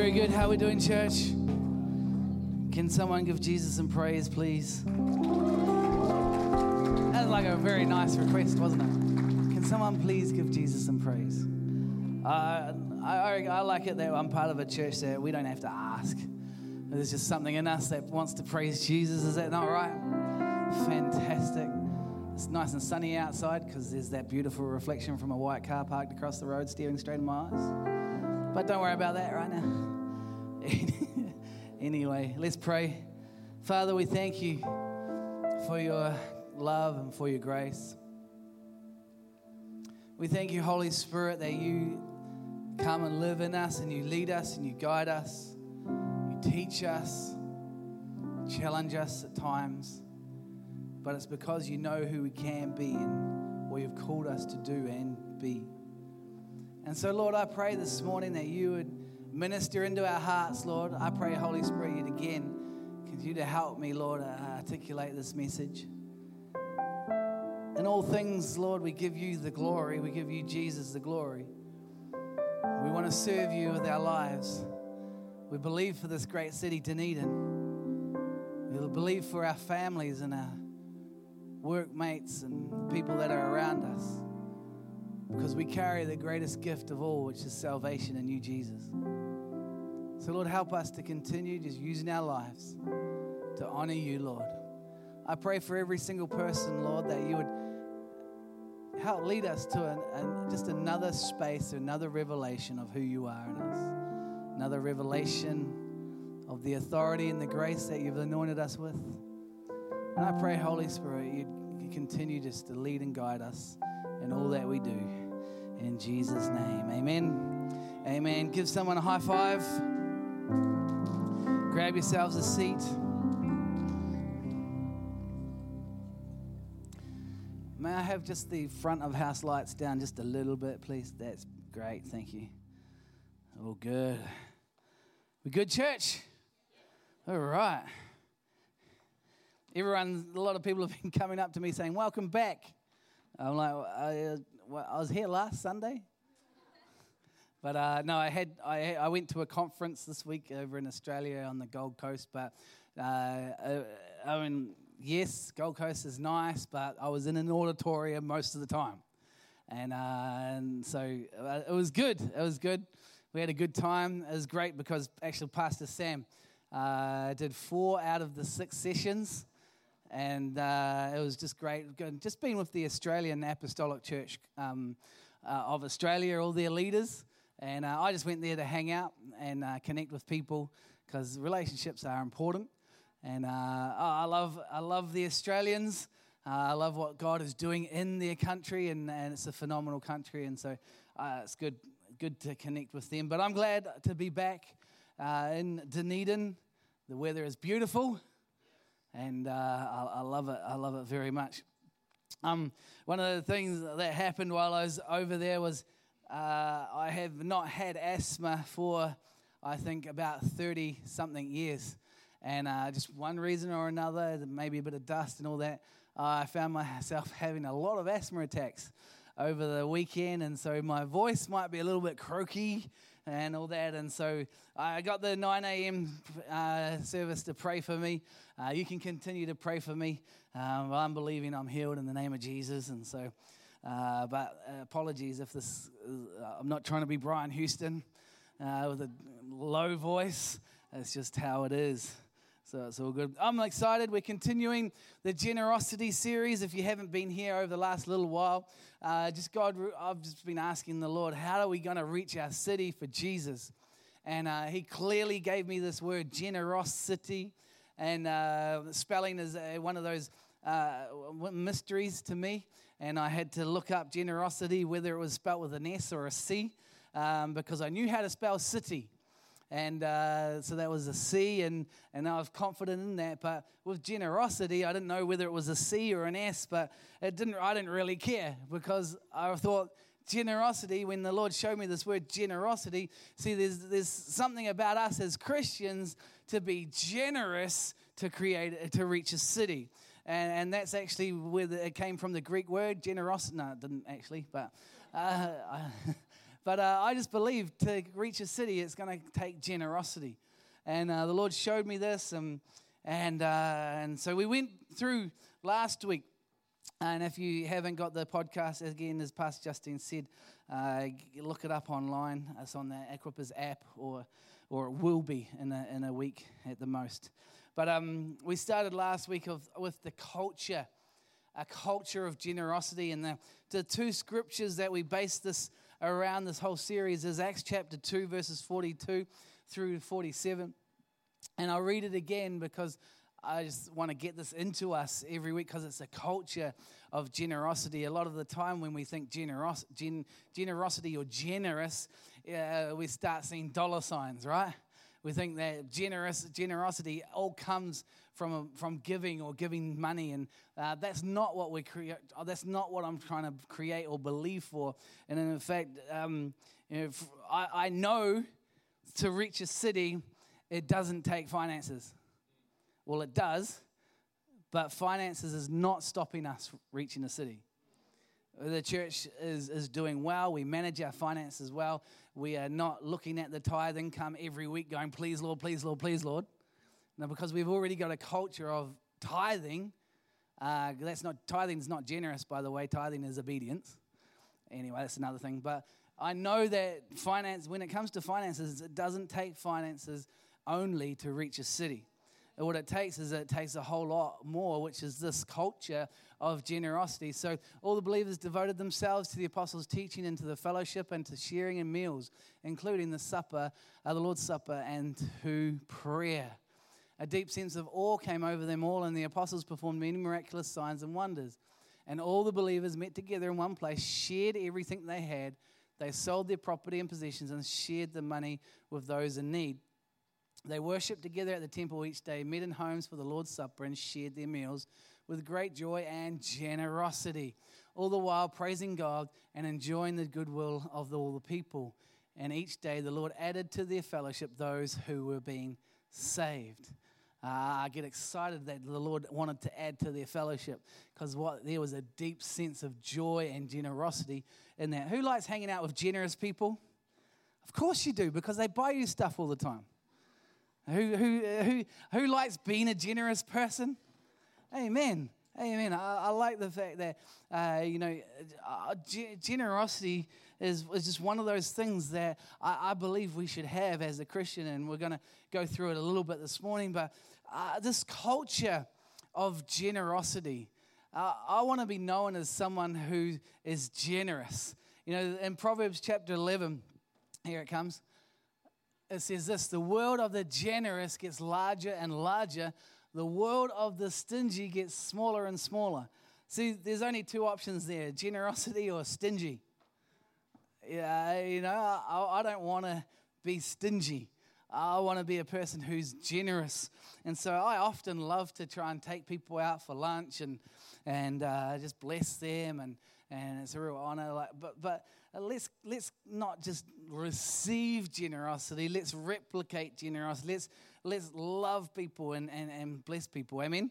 Very good. How are we doing, church? Can someone give Jesus some praise, please? That's like a very nice request, wasn't it? Can someone please give Jesus some praise? Uh, I, I like it that I'm part of a church that we don't have to ask. There's just something in us that wants to praise Jesus. Is that not right? Fantastic. It's nice and sunny outside because there's that beautiful reflection from a white car parked across the road staring straight in my eyes. But don't worry about that right now. anyway, let's pray. Father, we thank you for your love and for your grace. We thank you, Holy Spirit, that you come and live in us and you lead us and you guide us, you teach us, challenge us at times. But it's because you know who we can be and what you've called us to do and be. And so, Lord, I pray this morning that you would minister into our hearts, Lord. I pray, Holy Spirit, you'd again continue to help me, Lord, uh, articulate this message. In all things, Lord, we give you the glory. We give you, Jesus, the glory. We want to serve you with our lives. We believe for this great city, Dunedin. We believe for our families and our workmates and people that are around us because we carry the greatest gift of all, which is salvation in you, Jesus. So, Lord, help us to continue just using our lives to honor you, Lord. I pray for every single person, Lord, that you would help lead us to an, an, just another space, another revelation of who you are in us, another revelation of the authority and the grace that you've anointed us with. And I pray, Holy Spirit, you continue just to lead and guide us in all that we do. In Jesus' name, amen. Amen. Give someone a high five. Grab yourselves a seat. May I have just the front of house lights down just a little bit, please? That's great. Thank you. All good. We good, church? All right. Everyone, a lot of people have been coming up to me saying, Welcome back. I'm like, I, I was here last Sunday. But uh, no, I had I, I went to a conference this week over in Australia on the Gold Coast. But uh, uh, I mean, yes, Gold Coast is nice, but I was in an auditorium most of the time, and, uh, and so uh, it was good. It was good. We had a good time. It was great because actually Pastor Sam uh, did four out of the six sessions and uh, it was just great. Just being with the Australian Apostolic Church um, uh, of Australia, all their leaders, and uh, I just went there to hang out and uh, connect with people because relationships are important. And uh, I love, I love the Australians. Uh, I love what God is doing in their country, and, and it's a phenomenal country. And so it's good, good to connect with them. But I'm glad to be back in Dunedin. The weather is beautiful and uh, I, I, love it. I love it very much. Um, one of the things that happened while I was over there was uh, I have not had asthma for I think about thirty something years, and uh, just one reason or another, maybe a bit of dust and all that, I found myself having a lot of asthma attacks over the weekend, and so my voice might be a little bit croaky and all that. And so I got the 9 a.m. Uh, service to pray for me. Uh, you can continue to pray for me. Um, I'm believing I'm healed in the name of Jesus. And so, uh, but uh, apologies if this, uh, I'm not trying to be Brian Houston uh, with a low voice. It's just how it is. So it's all good. I'm excited. We're continuing the generosity series. If you haven't been here over the last little while, uh, just God, I've just been asking the Lord, how are we going to reach our city for Jesus? And uh, He clearly gave me this word, generosity. And uh, spelling is uh, one of those uh, mysteries to me. And I had to look up generosity, whether it was spelled with an S or a C, um, because I knew how to spell city and uh, so that was a C, and, and I was confident in that. But with generosity, I didn't know whether it was a C or an S, but it didn't, I didn't really care because I thought generosity, when the Lord showed me this word generosity, see, there's, there's something about us as Christians to be generous to create, to reach a city. And, and that's actually where the, it came from the Greek word generosity. No, it didn't actually, but. Uh, But uh, I just believe to reach a city, it's going to take generosity. And uh, the Lord showed me this. And, and, uh, and so we went through last week. And if you haven't got the podcast, again, as Pastor Justine said, uh, look it up online. It's on the Equippers app, or, or it will be in a, in a week at the most. But um, we started last week of, with the culture, a culture of generosity. And the, the two scriptures that we base this around this whole series is Acts chapter 2, verses 42 through 47. And I'll read it again because I just want to get this into us every week because it's a culture of generosity. A lot of the time, when we think generos- gen- generosity or generous, uh, we start seeing dollar signs, right? We think that generous generosity all comes from from giving or giving money, and uh, that's not what we create. That's not what I'm trying to create or believe for. And in fact, um, I, I know to reach a city, it doesn't take finances. Well, it does, but finances is not stopping us reaching a city. The church is, is doing well. We manage our finances well. We are not looking at the tithe income every week going, please, Lord, please, Lord, please, Lord. No, because we've already got a culture of tithing. Uh, that's not tithing is not generous, by the way. Tithing is obedience. Anyway, that's another thing. But I know that finance, when it comes to finances, it doesn't take finances only to reach a city. What it takes is it takes a whole lot more, which is this culture of generosity. So all the believers devoted themselves to the apostles' teaching and to the fellowship and to sharing in meals, including the supper, uh, the Lord's Supper, and to prayer. A deep sense of awe came over them all, and the apostles performed many miraculous signs and wonders. And all the believers met together in one place, shared everything they had. They sold their property and possessions and shared the money with those in need. They worshipped together at the temple each day, met in homes for the Lord's Supper, and shared their meals with great joy and generosity, all the while praising God and enjoying the goodwill of all the people. And each day the Lord added to their fellowship those who were being saved. Uh, I get excited that the Lord wanted to add to their fellowship because what there was a deep sense of joy and generosity in that. Who likes hanging out with generous people? Of course you do, because they buy you stuff all the time. Who, who, who, who likes being a generous person? Amen. Amen. I, I like the fact that, uh, you know, uh, generosity is, is just one of those things that I, I, believe we should have as a Christian. And we're going to go through it a little bit this morning. But uh, this culture of generosity, uh, I want to be known as someone who is generous. You know, in Proverbs chapter 11, here it comes. It says this the world of the generous gets larger and larger the world of the stingy gets smaller and smaller. See, there's only two options there generosity or stingy. Yeah, you know, I, I don't want to be stingy. I want to be a person who's generous. And so I often love to try and take people out for lunch and, and uh, just bless them. And, and it's a real honor. Like, but but let's, let's not just receive generosity, let's replicate generosity. Let's, let's love people and, and, and bless people. Amen?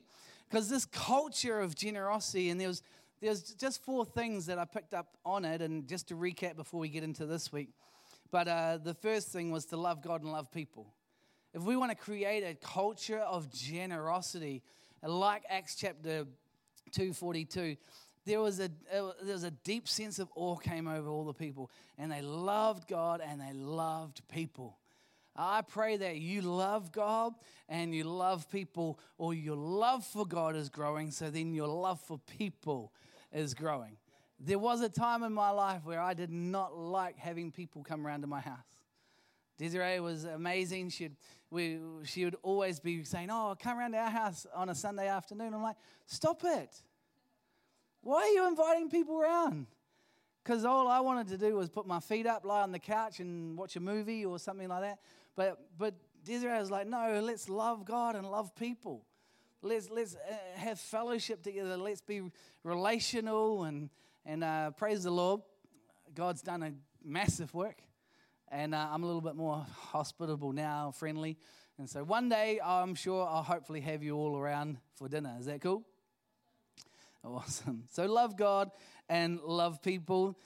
Because this culture of generosity, and there was, there's just four things that I picked up on it, and just to recap before we get into this week. But uh, the first thing was to love God and love people. If we want to create a culture of generosity, like Acts chapter 242, there was, a, there was a deep sense of awe came over all the people, and they loved God and they loved people. I pray that you love God and you love people, or your love for God is growing, so then your love for people is growing. There was a time in my life where I did not like having people come around to my house. Desiree was amazing. She'd, we, she would always be saying, Oh, come around to our house on a Sunday afternoon. I'm like, Stop it. Why are you inviting people around? Because all I wanted to do was put my feet up, lie on the couch, and watch a movie or something like that. But but Desiree was like, no, let's love God and love people. Let's let's uh, have fellowship together. Let's be relational and and uh, praise the Lord. God's done a massive work, and uh, I'm a little bit more hospitable now, friendly. And so one day, I'm sure I'll hopefully have you all around for dinner. Is that cool? Awesome. So love God and love people.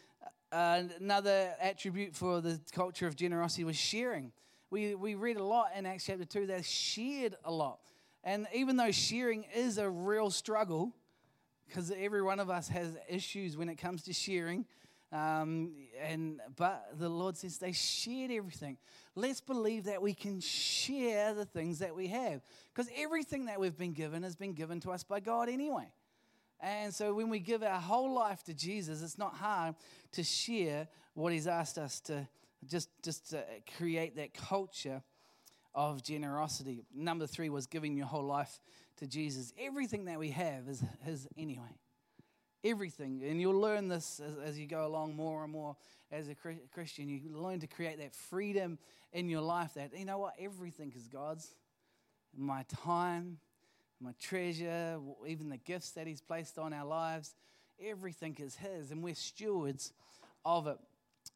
uh, another attribute for the culture of generosity was sharing. We, we read a lot in Acts chapter 2 that shared a lot. And even though sharing is a real struggle, because every one of us has issues when it comes to sharing, um, and but the Lord says they shared everything. Let's believe that we can share the things that we have, because everything that we've been given has been given to us by God anyway. And so when we give our whole life to Jesus, it's not hard to share what He's asked us to just, just to create that culture of generosity. Number three was giving your whole life to Jesus. Everything that we have is His anyway. Everything. And you'll learn this as, as you go along more and more as a Christian. You learn to create that freedom in your life that, you know what, everything is God's. My time, my treasure, even the gifts that He's placed on our lives, everything is His, and we're stewards of it.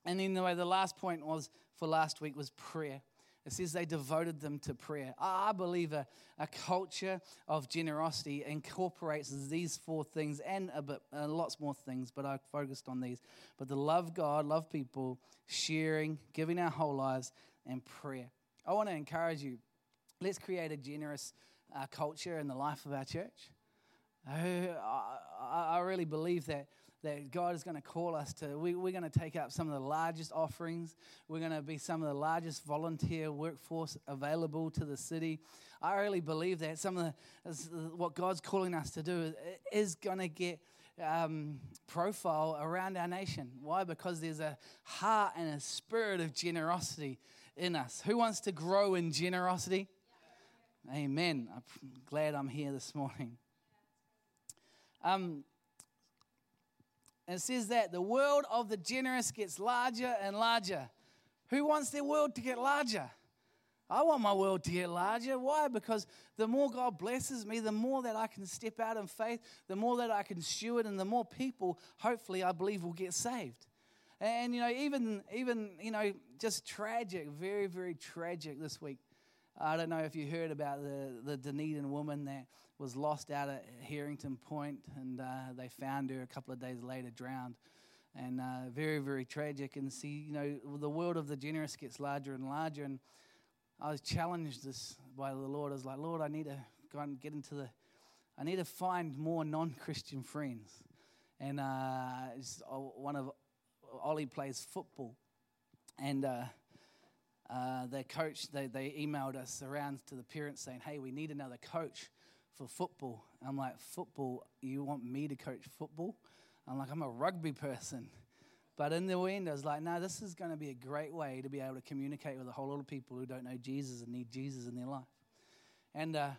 And then the way the last point was for last week was prayer. It says they devoted them to prayer. I believe a, a culture of generosity incorporates these four things and a bit, uh, lots more things, but I focused on these. But the love God, love people, sharing, giving our whole lives, and prayer. I want to encourage you. Let's create a generous our culture in the life of our church. I, I really believe that, that God is going to call us to, we, we're going to take up some of the largest offerings. We're going to be some of the largest volunteer workforce available to the city. I really believe that some of the, what God's calling us to do is going to get um, profile around our nation. Why? Because there's a heart and a spirit of generosity in us. Who wants to grow in generosity? Amen. I'm glad I'm here this morning. Um, it says that the world of the generous gets larger and larger. Who wants their world to get larger? I want my world to get larger. Why? Because the more God blesses me, the more that I can step out in faith, the more that I can steward, and the more people, hopefully, I believe will get saved. And you know, even even you know, just tragic, very very tragic this week. I don't know if you heard about the, the Dunedin woman that was lost out at Harrington Point, and uh, they found her a couple of days later drowned. And uh, very, very tragic. And see, you know, the world of the generous gets larger and larger. And I was challenged this by the Lord. I was like, Lord, I need to go and get into the, I need to find more non Christian friends. And uh, uh, one of Ollie plays football. And uh, uh, their coach, they, they emailed us around to the parents saying, hey, we need another coach for football. I'm like, football? You want me to coach football? I'm like, I'm a rugby person. But in the end, I was like, no, this is going to be a great way to be able to communicate with a whole lot of people who don't know Jesus and need Jesus in their life. And uh,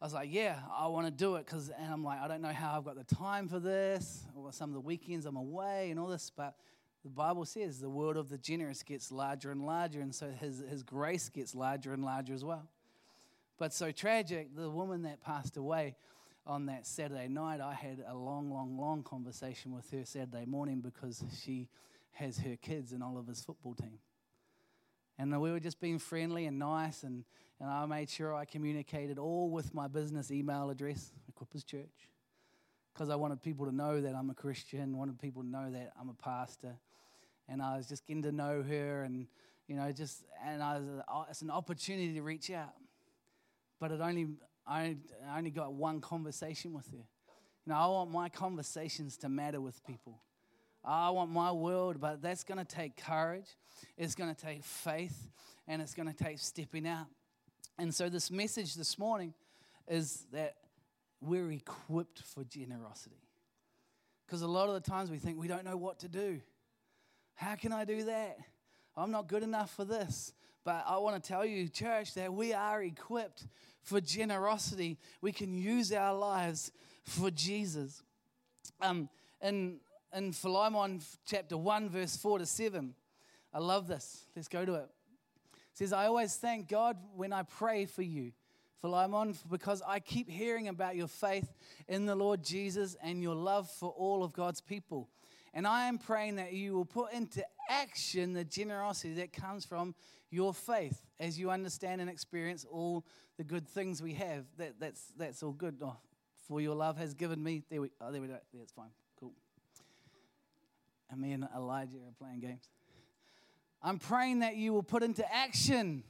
I was like, yeah, I want to do it because, and I'm like, I don't know how I've got the time for this, or some of the weekends I'm away and all this, but the Bible says the world of the generous gets larger and larger, and so his, his grace gets larger and larger as well. But so tragic, the woman that passed away on that Saturday night, I had a long, long, long conversation with her Saturday morning because she has her kids in Oliver's football team. And we were just being friendly and nice, and, and I made sure I communicated all with my business email address, Equippers Church, because I wanted people to know that I'm a Christian, wanted people to know that I'm a pastor and I was just getting to know her, and you know, just and I was, uh, it's an opportunity to reach out, but it only I only got one conversation with her. You know, I want my conversations to matter with people. I want my world, but that's going to take courage. It's going to take faith, and it's going to take stepping out. And so, this message this morning is that we're equipped for generosity. Because a lot of the times we think we don't know what to do. How can I do that? I'm not good enough for this. But I want to tell you, church, that we are equipped for generosity. We can use our lives for Jesus. Um, in, in Philemon chapter 1, verse 4 to 7, I love this. Let's go to it. It says, I always thank God when I pray for you, Philemon, because I keep hearing about your faith in the Lord Jesus and your love for all of God's people and I am praying that you will put into action the generosity that comes from your faith as you understand and experience all the good things we have. That, that's, that's all good. Oh, for your love has given me. There we, oh, there we go. That's fine. Cool. And me and Elijah are playing games. I'm praying that you will put into action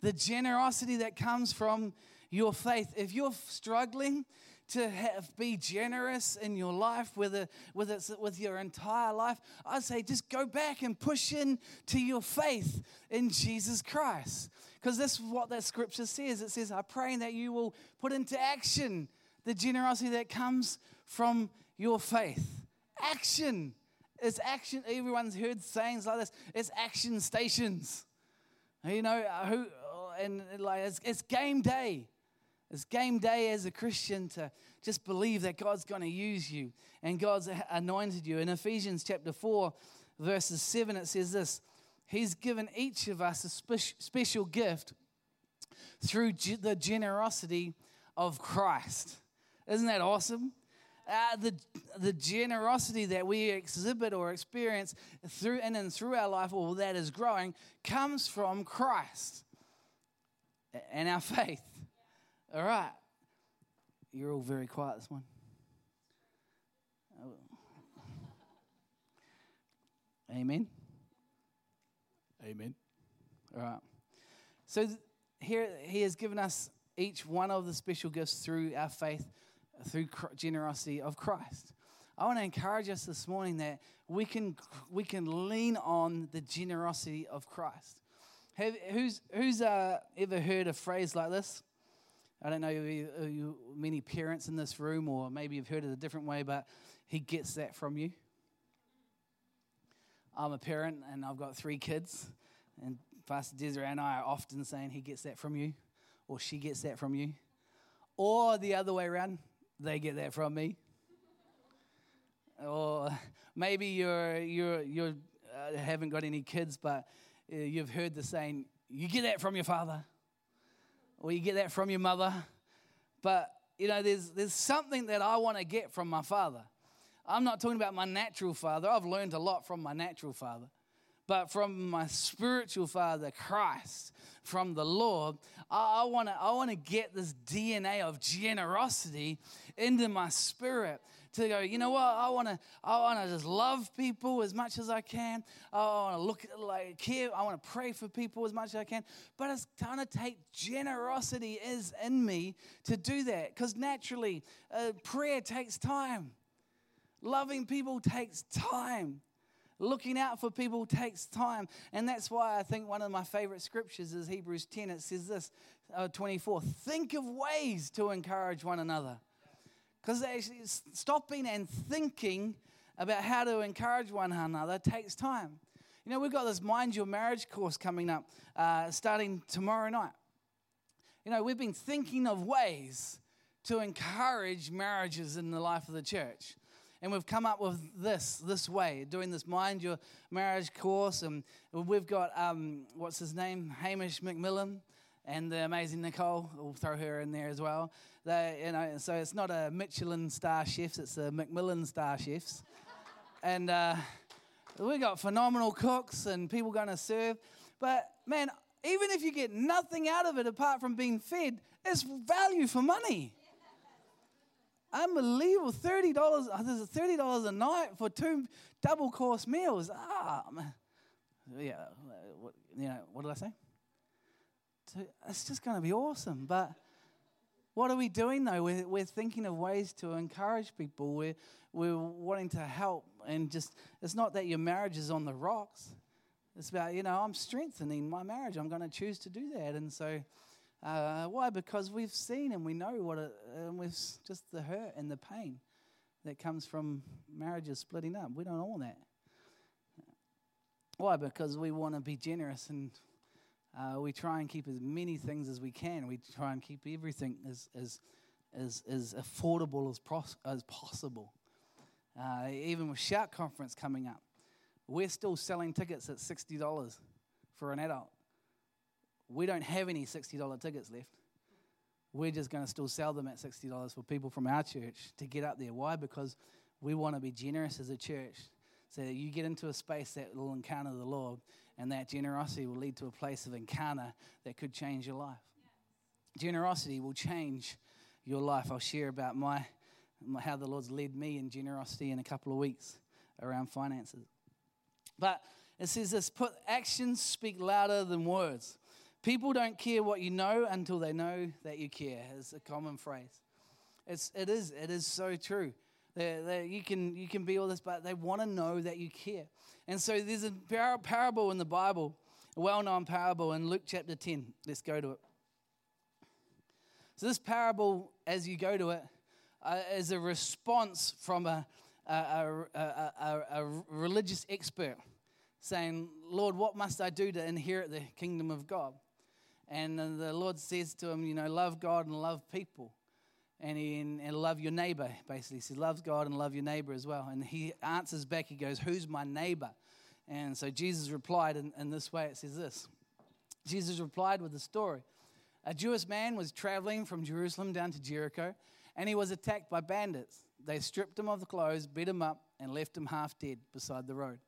the generosity that comes from your faith. If you're struggling to have, be generous in your life, whether, whether it's with your entire life, I say just go back and push in to your faith in Jesus Christ. Because this is what that scripture says. It says, I pray that you will put into action the generosity that comes from your faith. Action. It's action. Everyone's heard sayings like this. It's action stations. You know, who, and like it's, it's game day. It's game day as a Christian to just believe that God's going to use you and God's anointed you. In Ephesians chapter 4, verses 7, it says this He's given each of us a spe- special gift through the generosity of Christ. Isn't that awesome? Uh, the, the generosity that we exhibit or experience through in and through our life, or that is growing, comes from Christ and our faith. All right. You're all very quiet this one. Amen. Amen. All right. So here he has given us each one of the special gifts through our faith, through generosity of Christ. I want to encourage us this morning that we can we can lean on the generosity of Christ. Have, who's who's uh, ever heard a phrase like this? I don't know you, many parents in this room, or maybe you've heard it a different way, but he gets that from you. I'm a parent and I've got three kids, and Pastor Desiree and I are often saying he gets that from you, or she gets that from you, or the other way around, they get that from me. or maybe you're you're you uh, haven't got any kids, but uh, you've heard the saying, "You get that from your father." Or you get that from your mother. But, you know, there's, there's something that I want to get from my father. I'm not talking about my natural father. I've learned a lot from my natural father. But from my spiritual father, Christ, from the Lord, I, I want to I wanna get this DNA of generosity into my spirit to go, you know what, I want to I want to just love people as much as I can. I want to look like care. I want to pray for people as much as I can. But it's going to take generosity is in me to do that because naturally, uh, prayer takes time. Loving people takes time. Looking out for people takes time. And that's why I think one of my favorite scriptures is Hebrews 10. It says this uh, 24 Think of ways to encourage one another. Because stopping and thinking about how to encourage one another takes time. You know, we've got this Mind Your Marriage course coming up uh, starting tomorrow night. You know, we've been thinking of ways to encourage marriages in the life of the church. And we've come up with this, this way, doing this Mind Your Marriage course. And we've got, um, what's his name? Hamish McMillan and the amazing Nicole. We'll throw her in there as well. They, you know, so it's not a Michelin star chefs; it's a Macmillan star chefs, and uh, we got phenomenal cooks and people going to serve. But man, even if you get nothing out of it apart from being fed, it's value for money. Unbelievable, thirty dollars. Uh, there's thirty dollars a night for two double course meals. Ah, man. yeah. What, you know, what did I say? It's just going to be awesome. But what are we doing though? We're, we're thinking of ways to encourage people. We're, we're wanting to help. And just, it's not that your marriage is on the rocks. It's about, you know, I'm strengthening my marriage. I'm going to choose to do that. And so, uh, why? Because we've seen and we know what it, and we've just the hurt and the pain that comes from marriages splitting up. We don't want that. Why? Because we want to be generous and uh, we try and keep as many things as we can. We try and keep everything as, as, as, as affordable as, pros- as possible. Uh, even with Shout Conference coming up, we're still selling tickets at $60 for an adult. We don't have any $60 tickets left. We're just going to still sell them at $60 for people from our church to get up there. Why? Because we want to be generous as a church so that you get into a space that will encounter the Lord and that generosity will lead to a place of encounter that could change your life. Generosity will change your life. I'll share about my, how the Lord's led me in generosity in a couple of weeks. around finances. But it says this put actions speak louder than words. People don't care what you know until they know that you care, is a common phrase. It's, it, is, it is so true. They're, they're, you, can, you can be all this, but they want to know that you care. And so there's a par- parable in the Bible, a well known parable in Luke chapter 10. Let's go to it. So, this parable, as you go to it, uh, is a response from a, a, a, a, religious expert saying, Lord, what must I do to inherit the kingdom of God? And the Lord says to him, you know, love God and love people. And, he, and, and love your neighbor, basically. He says, love God and love your neighbor as well. And he answers back, he goes, Who's my neighbor? And so Jesus replied in, in this way it says this Jesus replied with a story. A Jewish man was traveling from Jerusalem down to Jericho, and he was attacked by bandits. They stripped him of the clothes, beat him up, and left him half dead beside the road.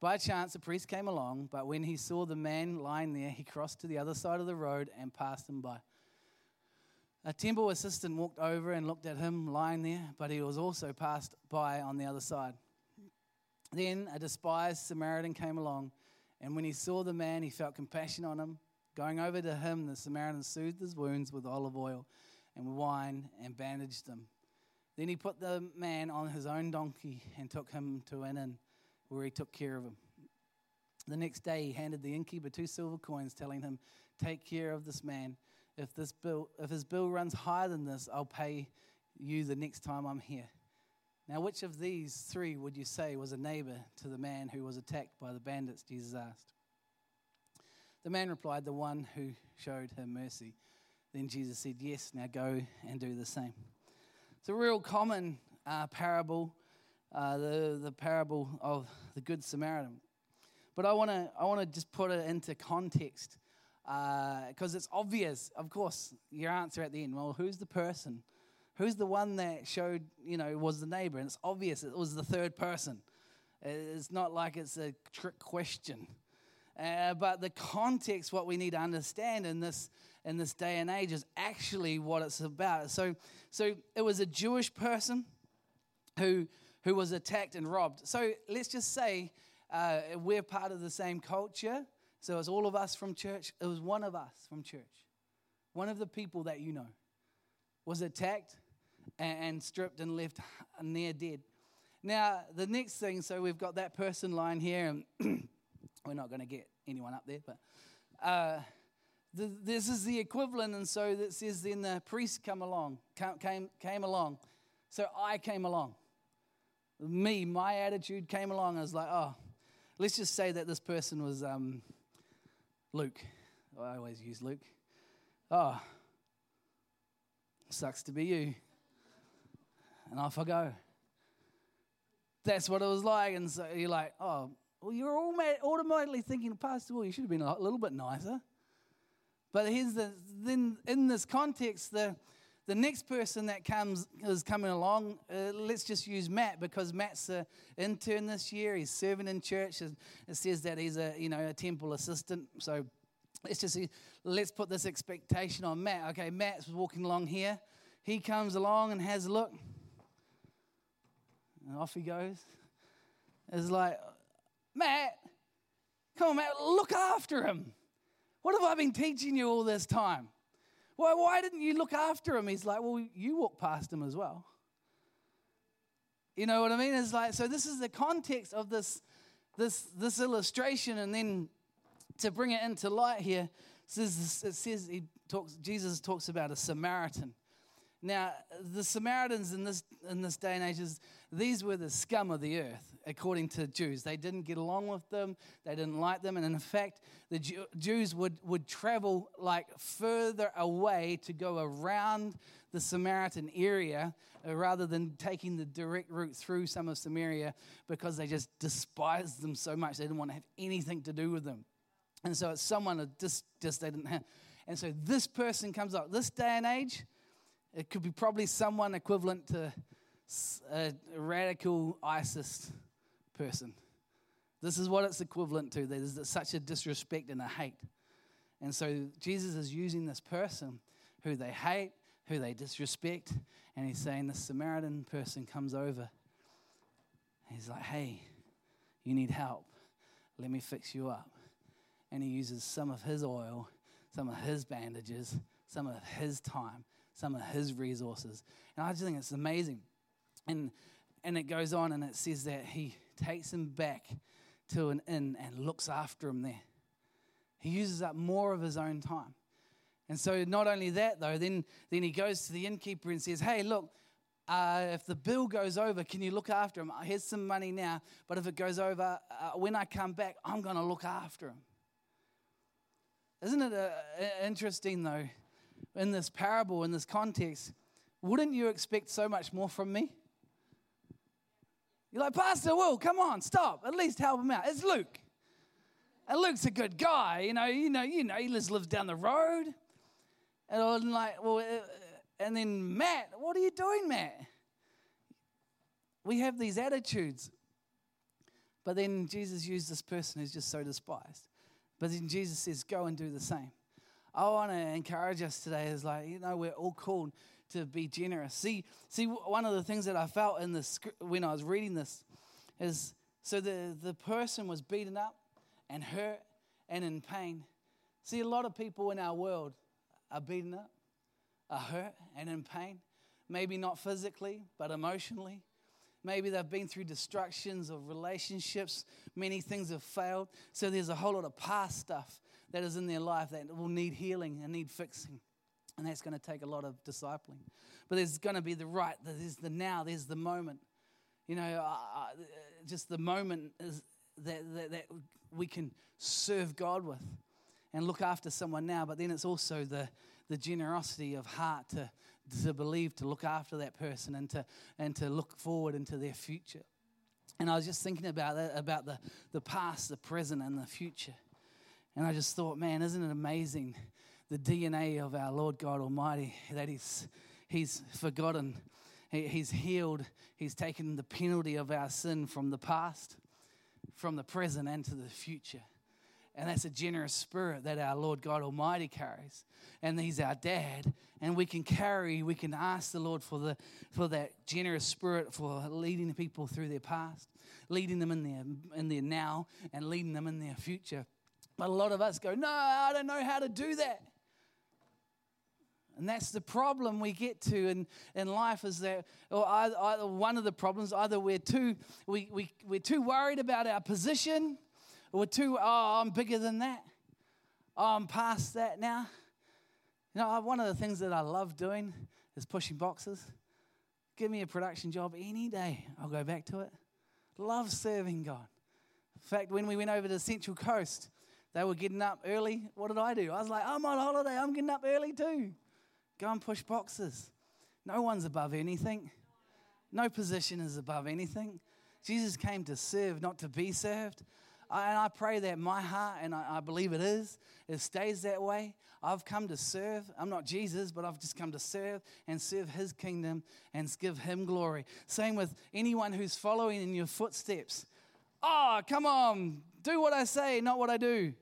By chance, a priest came along, but when he saw the man lying there, he crossed to the other side of the road and passed him by. A temple assistant walked over and looked at him lying there, but he was also passed by on the other side. Then a despised Samaritan came along, and when he saw the man, he felt compassion on him. Going over to him, the Samaritan soothed his wounds with olive oil and wine and bandaged them. Then he put the man on his own donkey and took him to an inn where he took care of him. The next day, he handed the innkeeper two silver coins, telling him, Take care of this man. If, this bill, if his bill runs higher than this, I'll pay you the next time I'm here. Now, which of these three would you say was a neighbor to the man who was attacked by the bandits? Jesus asked. The man replied, The one who showed him mercy. Then Jesus said, Yes, now go and do the same. It's a real common uh, parable uh, the, the parable of the Good Samaritan. But I want to I wanna just put it into context because uh, it's obvious, of course, your answer at the end. Well, who's the person? Who's the one that showed, you know, was the neighbor? And it's obvious it was the third person. It's not like it's a trick question. Uh, but the context, what we need to understand in this in this day and age, is actually what it's about. So, so it was a Jewish person who who was attacked and robbed. So let's just say uh, we're part of the same culture. So it's all of us from church. It was one of us from church. One of the people that you know was attacked and, stripped and left near dead. Now, the next thing, so we've got that person lying here, and we're not going to get anyone up there, but uh, the, this is the equivalent. And so that says, then the priest come along, came, came along. So I came along me, my attitude came along. I was like, oh, let's just say that this person was um, Luke. I always use Luke. Oh, sucks to be you. And off I go. That's what it was like. And so you're like, oh, well, you're automatically thinking, Pastor, well, you should have been a little bit nicer. But here's the, then in this context, the, the next person that comes is coming along. Uh, let's just use Matt because Matt's an intern this year. He's serving in church. It says that he's a you know a temple assistant. So let's just let's put this expectation on Matt. Okay, Matt's walking along here. He comes along and has a look. And off he goes. It's like, Matt, come on, Matt, look after him. What have I been teaching you all this time? Why, why didn't you look after him? He's like, Well, you walked past him as well. You know what I mean? It's like, so this is the context of this, this, this illustration, and then to bring it into light here, it says, it says he talks, Jesus talks about a Samaritan. Now, the Samaritans in this, in this day and age, is, these were the scum of the earth according to Jews. They didn't get along with them, they didn't like them, and in fact, the Jew, Jews would, would travel like further away to go around the Samaritan area uh, rather than taking the direct route through some of Samaria because they just despised them so much they didn't want to have anything to do with them. And so it's someone just, just they didn't have. And so this person comes up. This day and age, it could be probably someone equivalent to a radical ISIS person. This is what it's equivalent to. There's such a disrespect and a hate. And so Jesus is using this person who they hate, who they disrespect, and he's saying the Samaritan person comes over He's like, hey, you need help. Let me fix you up. And he uses some of his oil, some of his bandages, some of his time, some of his resources. And I just think it's amazing. And, and it goes on and it says that he takes him back to an inn and looks after him there. He uses up more of his own time. And so, not only that, though, then, then he goes to the innkeeper and says, Hey, look, uh, if the bill goes over, can you look after him? Here's some money now, but if it goes over, uh, when I come back, I'm going to look after him. Isn't it uh, interesting, though, in this parable, in this context, wouldn't you expect so much more from me? You're like, Pastor Will, come on, stop. At least help him out. It's Luke. And Luke's a good guy, you know, you know, you know, he lives, lives down the road. And I'm like, well, uh, and then Matt, what are you doing, Matt? We have these attitudes. But then Jesus used this person who's just so despised. But then Jesus says, go and do the same. I want to encourage us today is like, you know, we're all called to be generous. See, see, one of the things that I felt in this when I was reading this is so the, the person was beaten up and hurt and in pain. See, a lot of people in our world are beaten up, are hurt and in pain. Maybe not physically, but emotionally. Maybe they've been through destructions of relationships. Many things have failed. So there's a whole lot of past stuff that is in their life that will need healing and need fixing. And that's going to take a lot of discipling. But there's going to be the right, there's the now, there's the moment. You know, uh, uh, just the moment is that, that, that we can serve God with and look after someone now. But then it's also the, the generosity of heart to, to believe, to look after that person and to, and to look forward into their future. And I was just thinking about that, about the, the past, the present, and the future. And I just thought, man, isn't it amazing the DNA of our Lord God Almighty that He's, he's forgotten, he, He's healed, He's taken the penalty of our sin from the past, from the present, and to the future. And that's a generous spirit that our Lord God Almighty carries. And He's our dad. And we can carry, we can ask the Lord for, the, for that generous spirit for leading the people through their past, leading them in their, in their now, and leading them in their future. But a lot of us go, No, I don't know how to do that. And that's the problem we get to in, in life is that or either, either one of the problems, either we're too, we, we, we're too worried about our position or we're too, oh, I'm bigger than that. Oh, I'm past that now. You know, one of the things that I love doing is pushing boxes. Give me a production job any day, I'll go back to it. Love serving God. In fact, when we went over to the Central Coast, they were getting up early. What did I do? I was like, I'm on holiday, I'm getting up early too. Go and push boxes. No one's above anything, no position is above anything. Jesus came to serve, not to be served. And I pray that my heart, and I, believe it is, it stays that way. I've come to serve. I'm not Jesus, but I've just come to serve and serve His kingdom and give Him glory. Same with anyone who's following in your footsteps. Oh, come on, do what I say, not what I do.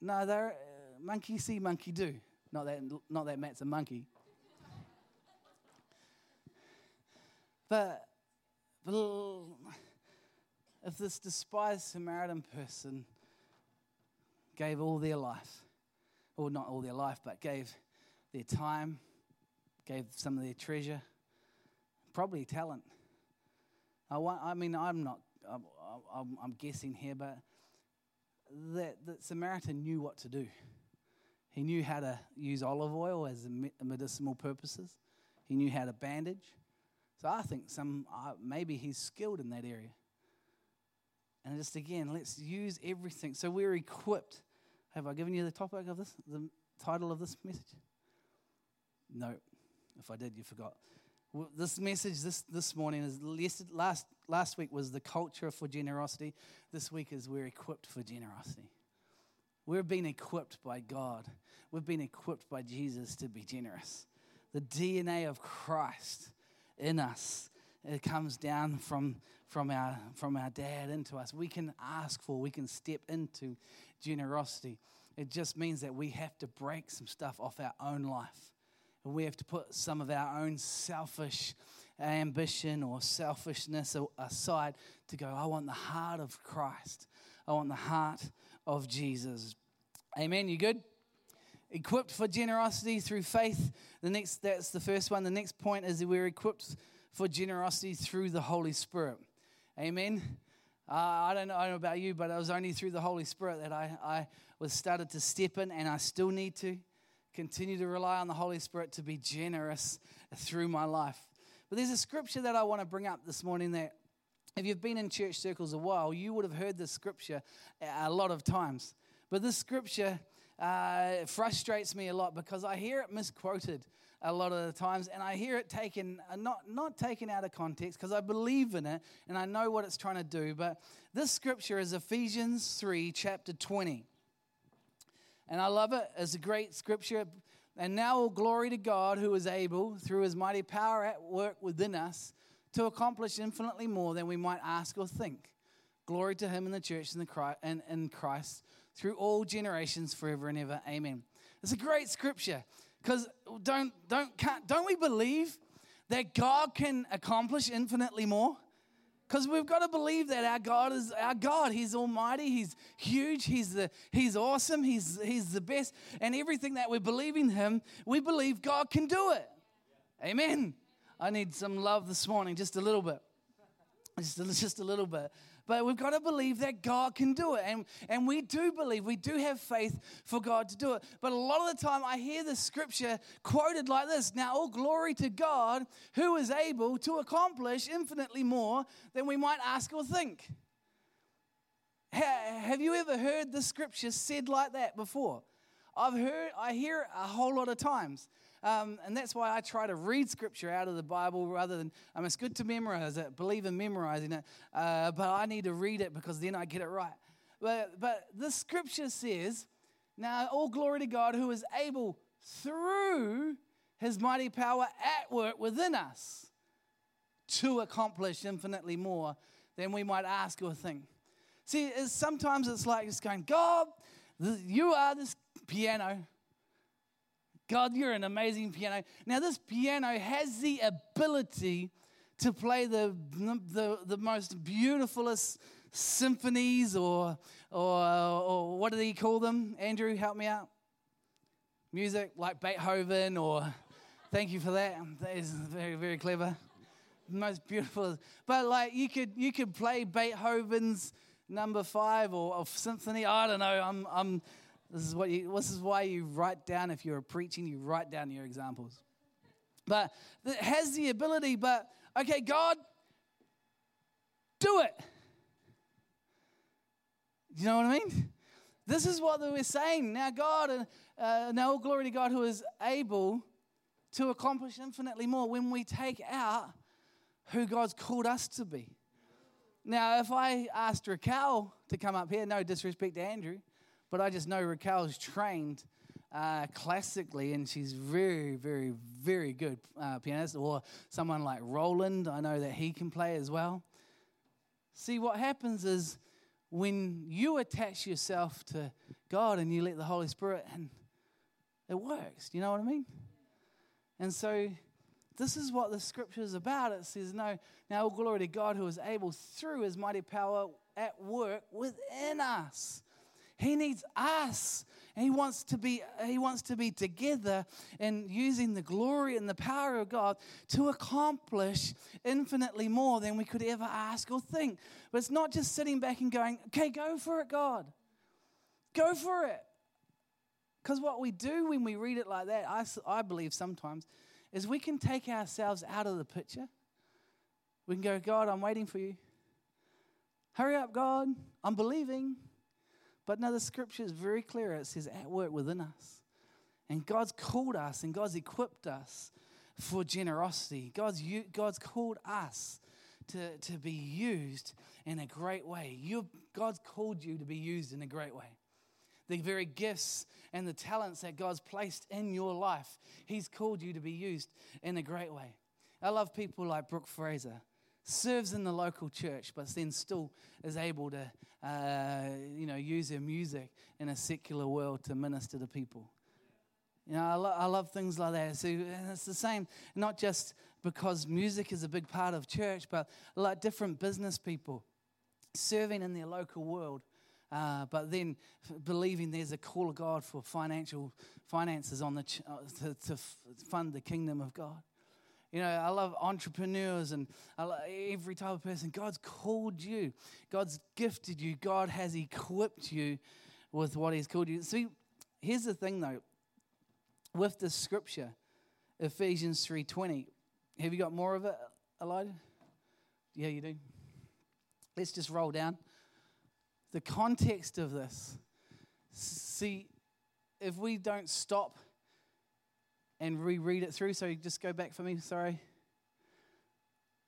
No, they're uh, monkey see, monkey do. Not that, not that Matt's a monkey. but, but if this despised Samaritan person gave all their life, or not all their life, but gave their time, gave some of their treasure, probably talent. I, want, I mean, I'm not, I'm, I'm, I'm guessing here, but that, that Samaritan knew what to do. He knew how to use olive oil as medicinal purposes. He knew how to bandage. So I think some uh, maybe he's skilled in that area. And just again, let's use everything. So we're equipped. Have I given you the topic of this, the title of this message? No. If I did, you forgot. Well, this message this, this morning is last, last week was the culture for generosity. This week is we're equipped for generosity. We've been equipped by God. We've been equipped by Jesus to be generous. The DNA of Christ in us it comes down from, from, our, from our dad into us. We can ask for, we can step into generosity. It just means that we have to break some stuff off our own life. And we have to put some of our own selfish ambition or selfishness aside to go, I want the heart of Christ. I want the heart of Jesus. Amen. You good? Equipped for generosity through faith. The next that's the first one. The next point is that we're equipped for generosity through the Holy Spirit. Amen. Uh, I, don't know, I, don't know, about you, but it was only through the Holy Spirit that I, I was started to step in, and I still need to continue to rely on the Holy Spirit to be generous through my life. But there's a scripture that I want to bring up this morning that if you've been in church circles a while, you would have heard this scripture a lot of times. But this scripture uh, frustrates me a lot because I hear it misquoted a lot of the times, and I hear it taken uh, not not taken out of context because I believe in it and I know what it's trying to do. But this scripture is Ephesians three, chapter twenty, and I love it. It's a great scripture. And now all glory to God who is able, through his mighty power at work within us, to accomplish infinitely more than we might ask or think. Glory to him in the church and in Christ through all generations forever and ever. Amen. It's a great scripture because don't, don't, don't we believe that God can accomplish infinitely more? Because we've got to believe that our God is our God. He's almighty. He's huge. He's the He's awesome. He's He's the best. And everything that we believe in Him, we believe God can do it. Amen. I need some love this morning, just a little bit. Just a, just a little bit. But we've got to believe that God can do it. And, and we do believe, we do have faith for God to do it. But a lot of the time, I hear the scripture quoted like this Now, all glory to God who is able to accomplish infinitely more than we might ask or think. have you ever heard the scripture said like that before? I've heard, I hear it a whole lot of times. Um, and that's why I try to read scripture out of the Bible rather than, I mean, it's good to memorize it, believe in memorizing it, uh, but I need to read it because then I get it right. But, but the scripture says, Now all glory to God who is able through his mighty power at work within us to accomplish infinitely more than we might ask or think. See, it's, sometimes it's like just going, God, you are this piano. God, you're an amazing piano. Now, this piano has the ability to play the, the, the most beautifulest symphonies or, or, or what do they call them? Andrew, help me out. Music like Beethoven or thank you for that. That is very, very clever. Most beautiful. But like you could you could play Beethoven's number five or, or symphony. I don't know. I'm I'm this is, what you, this is why you write down, if you're preaching, you write down your examples. But it has the ability, but okay, God, do it. You know what I mean? This is what we're saying. Now, God, uh, now all glory to God who is able to accomplish infinitely more when we take out who God's called us to be. Now, if I asked Raquel to come up here, no disrespect to Andrew, but I just know Raquel's trained uh, classically, and she's very, very, very good uh, pianist. Or someone like Roland, I know that he can play as well. See, what happens is when you attach yourself to God and you let the Holy Spirit, and it works. Do you know what I mean? And so, this is what the scripture is about. It says, No, now glory to God who is able through his mighty power at work within us. He needs us. He wants to be he wants to be together and using the glory and the power of God to accomplish infinitely more than we could ever ask or think. But it's not just sitting back and going, "Okay, go for it, God. Go for it." Because what we do when we read it like that, I, I believe sometimes, is we can take ourselves out of the picture. We can go, God, I'm waiting for you. Hurry up, God. I'm believing. But no, the scripture is very clear. It says, at work within us. And God's called us and God's equipped us for generosity. God's, God's called us to, to be used in a great way. You, God's called you to be used in a great way. The very gifts and the talents that God's placed in your life, He's called you to be used in a great way. I love people like Brooke Fraser serves in the local church, but then still is able to, uh, you know, use her music in a secular world to minister to people. You know, I, lo- I love things like that. So it's the same, not just because music is a big part of church, but like different business people serving in their local world. Uh, but then believing there's a call of God for financial finances on the ch- uh, to, to fund the kingdom of God. You know, I love entrepreneurs and love every type of person. God's called you. God's gifted you. God has equipped you with what He's called you. See, here's the thing though. With the scripture, Ephesians three twenty, have you got more of it, Elijah? Yeah, you do. Let's just roll down. The context of this. See, if we don't stop and reread it through, so just go back for me, sorry.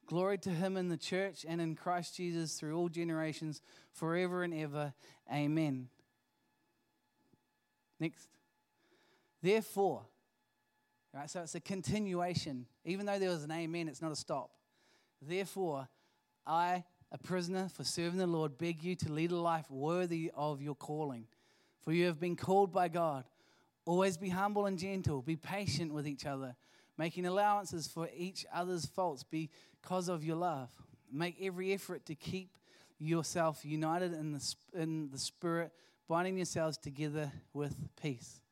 Glory to him in the church and in Christ Jesus through all generations, forever and ever. Amen. Next. Therefore, right, so it's a continuation. Even though there was an amen, it's not a stop. Therefore, I, a prisoner for serving the Lord, beg you to lead a life worthy of your calling. For you have been called by God. Always be humble and gentle. Be patient with each other, making allowances for each other's faults because of your love. Make every effort to keep yourself united in the, in the Spirit, binding yourselves together with peace.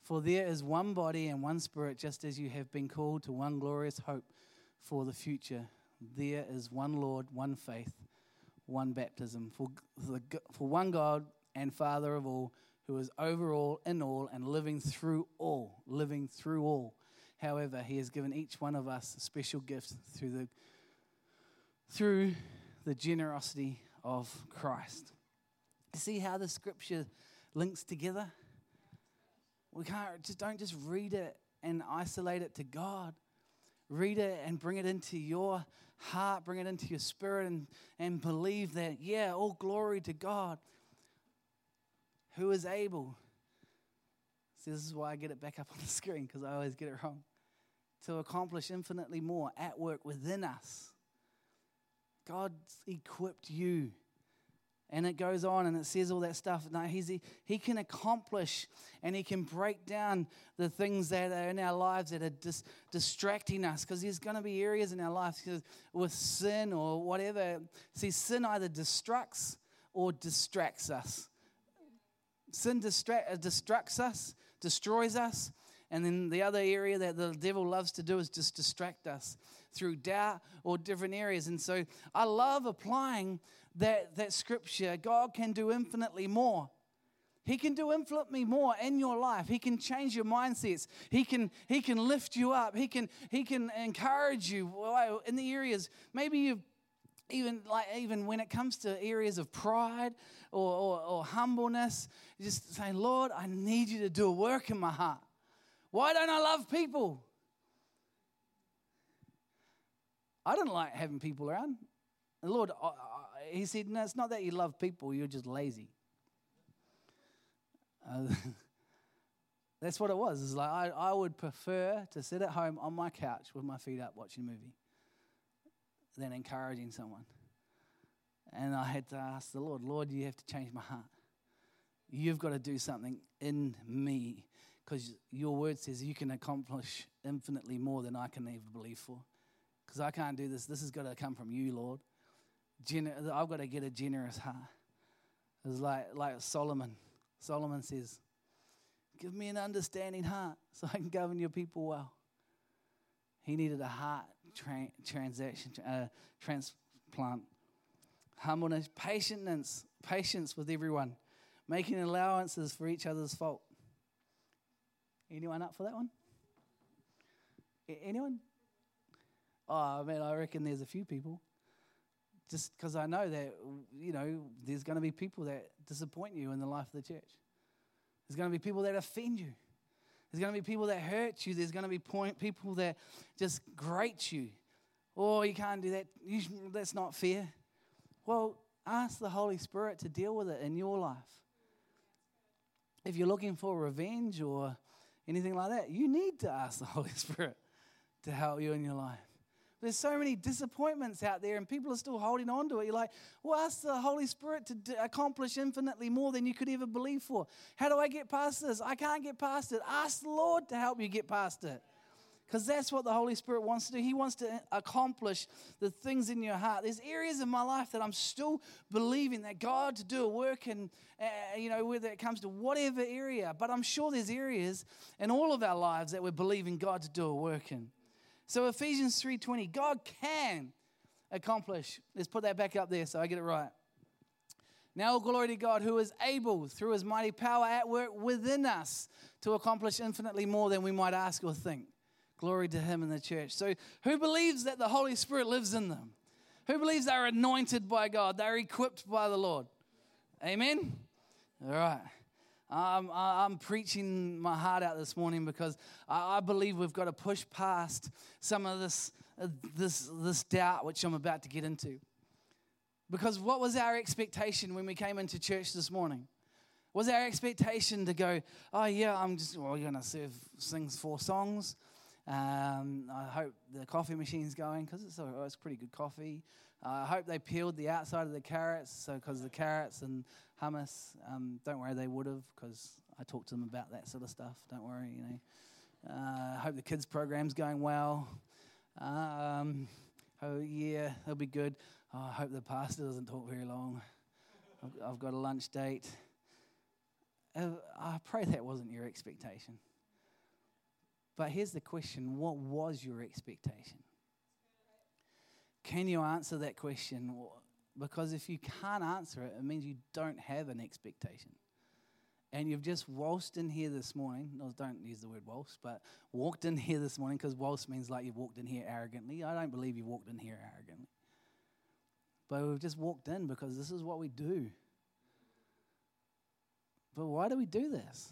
For there is one body and one Spirit, just as you have been called to one glorious hope for the future. There is one Lord, one faith, one baptism. For, for one God and Father of all, who is over all, in all, and living through all, living through all. However, He has given each one of us a special gift through the through the generosity of Christ. See how the scripture links together? We can't just don't just read it and isolate it to God. Read it and bring it into your heart, bring it into your spirit, and, and believe that, yeah, all glory to God who is able. See, this is why I get it back up on the screen because I always get it wrong. To accomplish infinitely more at work within us. God's equipped you. And it goes on and it says all that stuff. Now, he's, he, can accomplish and he can break down the things that are in our lives that are dis, distracting us because there's going to be areas in our lives with sin or whatever. See, sin either destructs or distracts us. Sin distra- uh, distracts us, destroys us. And then the other area that the devil loves to do is just distract us through doubt or different areas. And so I love applying that, that scripture. God can do infinitely more. He can do infinitely more in your life. He can change your mindsets. He can, he can lift you up. He can, he can encourage you in the areas. Maybe you've even like even when it comes to areas of pride or, or, or, humbleness just saying lord i need you to do a work in my heart. Why don't i love people? I don't like having people around. Lord I, I, he said no it's not that you love people you're just lazy. Uh, that's what it was. It's like I, I would prefer to sit at home on my couch with my feet up watching a movie than encouraging someone. And I had to ask the Lord, Lord, you have to change my heart. You've got to do something in me because your word says you can accomplish infinitely more than I can ever believe for. Because I can't do this. This has got to come from you, Lord. Gener- I've got to get a generous heart. It's like, like Solomon. Solomon says, Give me an understanding heart so I can govern your people well. He needed a heart tra- transaction, uh, transplant. Humbleness, patience, patience with everyone, making allowances for each other's fault. Anyone up for that one? Anyone? Oh, man, I reckon there's a few people. Just because I know that, you know, there's going to be people that disappoint you in the life of the church. There's going to be people that offend you. There's going to be people that hurt you. There's going to be point, people that just grate you. Oh, you can't do that. You, that's not fair. Well, ask the Holy Spirit to deal with it in your life. If you're looking for revenge or anything like that, you need to ask the Holy Spirit to help you in your life. There's so many disappointments out there, and people are still holding on to it. You're like, well, ask the Holy Spirit to d- accomplish infinitely more than you could ever believe for. How do I get past this? I can't get past it. Ask the Lord to help you get past it. Because that's what the Holy Spirit wants to do. He wants to accomplish the things in your heart. There's areas in my life that I'm still believing that God to do a work in, uh, you know, whether it comes to whatever area. But I'm sure there's areas in all of our lives that we're believing God to do a work in. So Ephesians 3:20, God can accomplish. Let's put that back up there so I get it right. Now, glory to God who is able, through his mighty power at work within us, to accomplish infinitely more than we might ask or think. Glory to him in the church. So, who believes that the Holy Spirit lives in them? Who believes they're anointed by God? They're equipped by the Lord. Amen? All right. Um, I'm preaching my heart out this morning because I believe we've got to push past some of this, uh, this, this doubt which I'm about to get into. Because what was our expectation when we came into church this morning? Was our expectation to go, oh, yeah, I'm just, well, we're going to serve, sing four songs. Um, I hope the coffee machine's going because it's, it's pretty good coffee. Uh, I hope they peeled the outside of the carrots, so 'cause the carrots and hummus. Um, don't worry, they would have because I talked to them about that sort of stuff. Don't worry, you know. Uh, I hope the kids' program's going well. Um, oh yeah, it'll be good. Oh, I hope the pastor doesn't talk very long. I've, I've got a lunch date. Uh, I pray that wasn't your expectation. But here's the question what was your expectation? Can you answer that question? Because if you can't answer it, it means you don't have an expectation. And you've just waltzed in here this morning. No, don't use the word waltz, but walked in here this morning because waltz means like you've walked in here arrogantly. I don't believe you walked in here arrogantly. But we've just walked in because this is what we do. But why do we do this?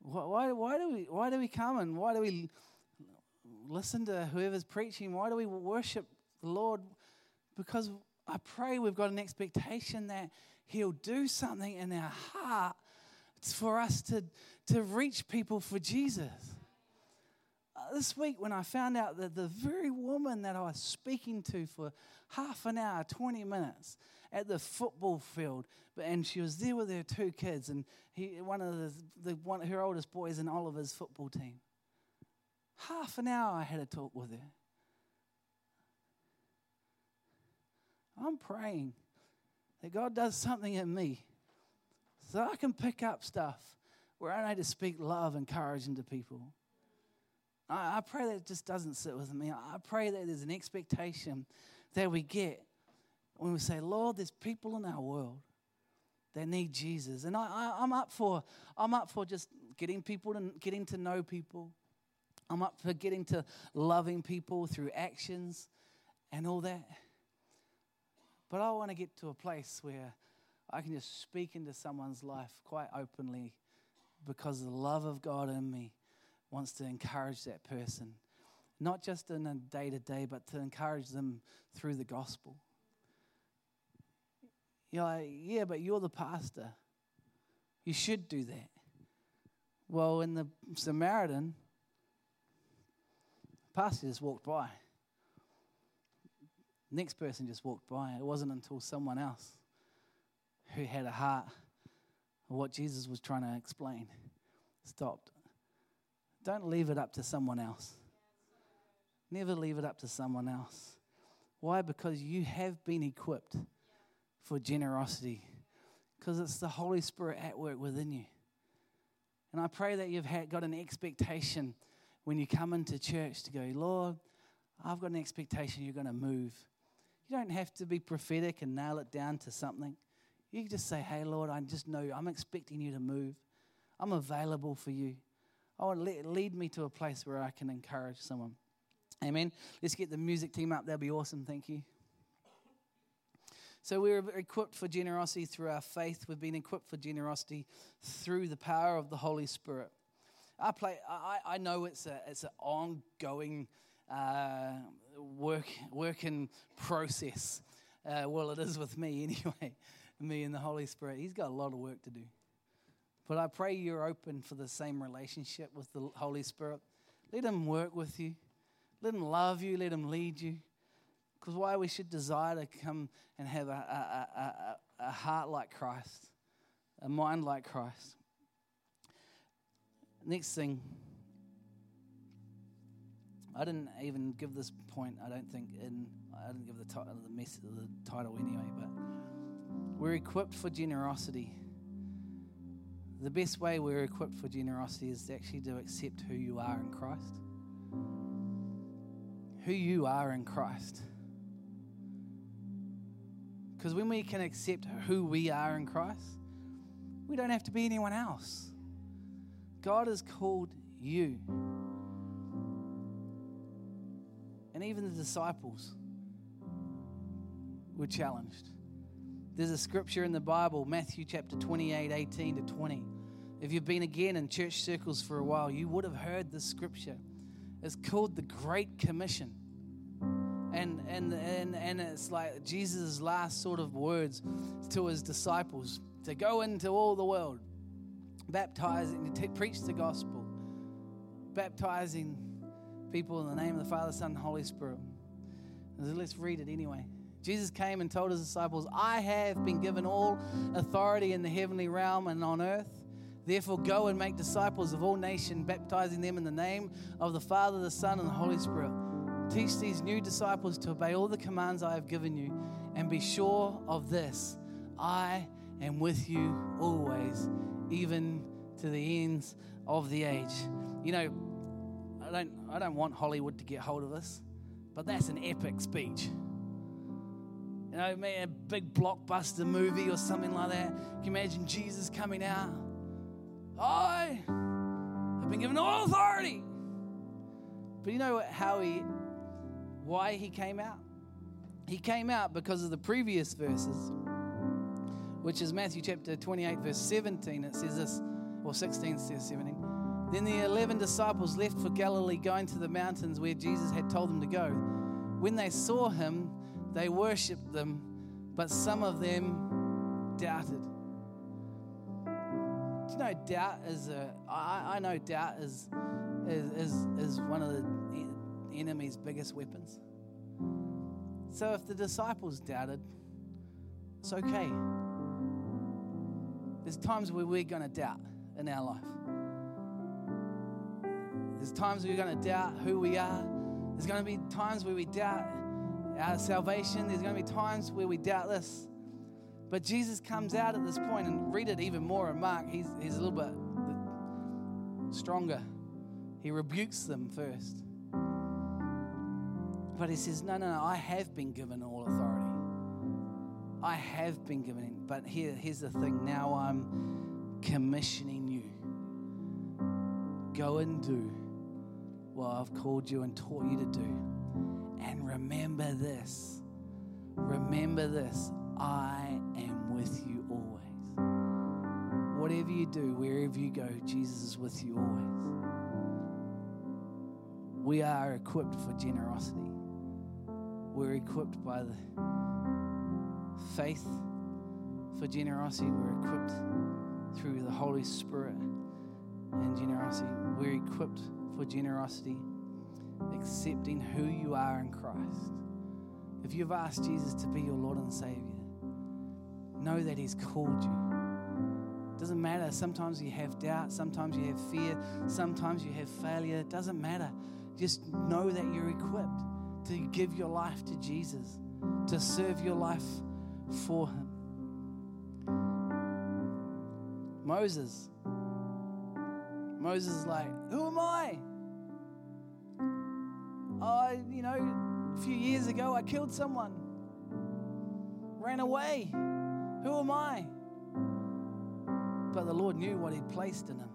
Why, why, why, do we, why do we come and why do we listen to whoever's preaching? Why do we worship the Lord? Because I pray we've got an expectation that He'll do something in our heart it's for us to, to reach people for Jesus. Uh, this week, when I found out that the very woman that I was speaking to for half an hour, 20 minutes at the football field, and she was there with her two kids, and he, one of the, the one, her oldest boy is in Oliver's football team. Half an hour I had a talk with her. I'm praying that God does something in me so I can pick up stuff where I need to speak love and courage into people. I, I pray that it just doesn't sit with me. I pray that there's an expectation that we get when we say, Lord, there's people in our world that need Jesus. And I, I, am up for I'm up for just getting people and getting to know people. I'm up for getting to loving people through actions and all that. But I want to get to a place where I can just speak into someone's life quite openly because the love of God in me wants to encourage that person, not just in a day to day, but to encourage them through the gospel. You're like, yeah, but you're the pastor. You should do that. Well, in the Samaritan, pastor just walked by. Next person just walked by. It wasn't until someone else who had a heart of what Jesus was trying to explain stopped. Don't leave it up to someone else. Never leave it up to someone else. Why? Because you have been equipped for generosity because it's the Holy Spirit at work within you. And I pray that you've had, got an expectation when you come into church to go, Lord, I've got an expectation you're going to move. You don't have to be prophetic and nail it down to something. You can just say, Hey, Lord, I just know I'm expecting you to move. I'm available for you. I want to lead me to a place where I can encourage someone. Amen. Let's get the music team up. That'll be awesome. Thank you. So we're equipped for generosity through our faith. We've been equipped for generosity through the power of the Holy Spirit. I play. I, I know it's a it's an ongoing uh, work work process. Uh, well, it is with me anyway. me and the Holy Spirit. He's got a lot of work to do. But I pray you're open for the same relationship with the Holy Spirit. Let Him work with you. Let Him love you. Let Him lead you. Because why we should desire to come and have a, a, a, a heart like Christ, a mind like Christ. Next thing, I didn't even give this point. I don't think in I didn't give the title, the the title anyway. But we're equipped for generosity. The best way we're equipped for generosity is actually to accept who you are in Christ. Who you are in Christ. Because when we can accept who we are in Christ, we don't have to be anyone else. God has called you. And even the disciples were challenged. There's a scripture in the Bible, Matthew chapter 28, 18 to 20. If you've been again in church circles for a while, you would have heard this scripture. It's called the Great Commission. And, and, and, and it's like Jesus' last sort of words to his disciples to go into all the world, baptizing, to preach the gospel, baptizing people in the name of the Father, Son, and Holy Spirit. Let's read it anyway. Jesus came and told his disciples, I have been given all authority in the heavenly realm and on earth. Therefore, go and make disciples of all nations, baptizing them in the name of the Father, the Son, and the Holy Spirit. Teach these new disciples to obey all the commands I have given you, and be sure of this I am with you always, even to the ends of the age. You know, I don't, I don't want Hollywood to get hold of this, but that's an epic speech you know, a big blockbuster movie or something like that. Can you imagine Jesus coming out? I have been given all authority. But you know how he, why he came out? He came out because of the previous verses, which is Matthew chapter 28, verse 17. It says this, or 16 says 17. Then the 11 disciples left for Galilee, going to the mountains where Jesus had told them to go. When they saw him, they worshiped them, but some of them doubted. Do you know doubt is a? I, I know doubt is, is is is one of the enemy's biggest weapons. So if the disciples doubted, it's okay. There's times where we're going to doubt in our life. There's times we're going to doubt who we are. There's going to be times where we doubt our salvation. There's going to be times where we doubt this. But Jesus comes out at this point, and read it even more in Mark. He's, he's a little bit stronger. He rebukes them first. But he says, No, no, no, I have been given all authority. I have been given. But here, here's the thing now I'm commissioning you. Go and do what I've called you and taught you to do. And remember this. Remember this. I am with you always. Whatever you do, wherever you go, Jesus is with you always. We are equipped for generosity. We're equipped by the faith for generosity. We're equipped through the Holy Spirit and generosity. We're equipped for generosity accepting who you are in Christ. If you've asked Jesus to be your Lord and Savior, know that He's called you. Doesn't matter. Sometimes you have doubt, sometimes you have fear, sometimes you have failure. It doesn't matter. Just know that you're equipped to give your life to Jesus, to serve your life for Him. Moses. Moses is like, Who am I? I, you know, a few years ago I killed someone, ran away. Who am I? But the Lord knew what He'd placed in him.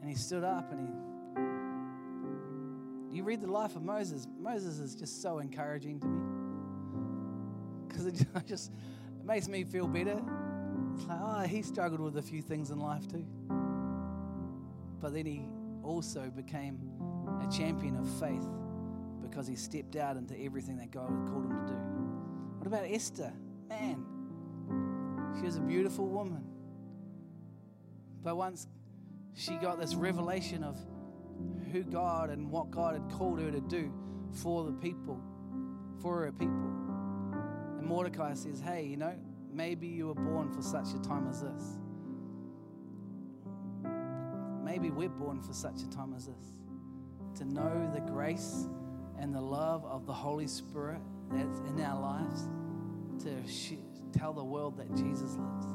And he stood up and he. You read the life of Moses, Moses is just so encouraging to me. Because it just it makes me feel better. It's like, oh, he struggled with a few things in life too. But then he also became a champion of faith because he stepped out into everything that God had called him to do. What about Esther? Man, she was a beautiful woman. But once she got this revelation of who God and what God had called her to do for the people, for her people. And Mordecai says, Hey, you know, maybe you were born for such a time as this. Maybe we're born for such a time as this to know the grace and the love of the Holy Spirit that's in our lives, to tell the world that Jesus lives.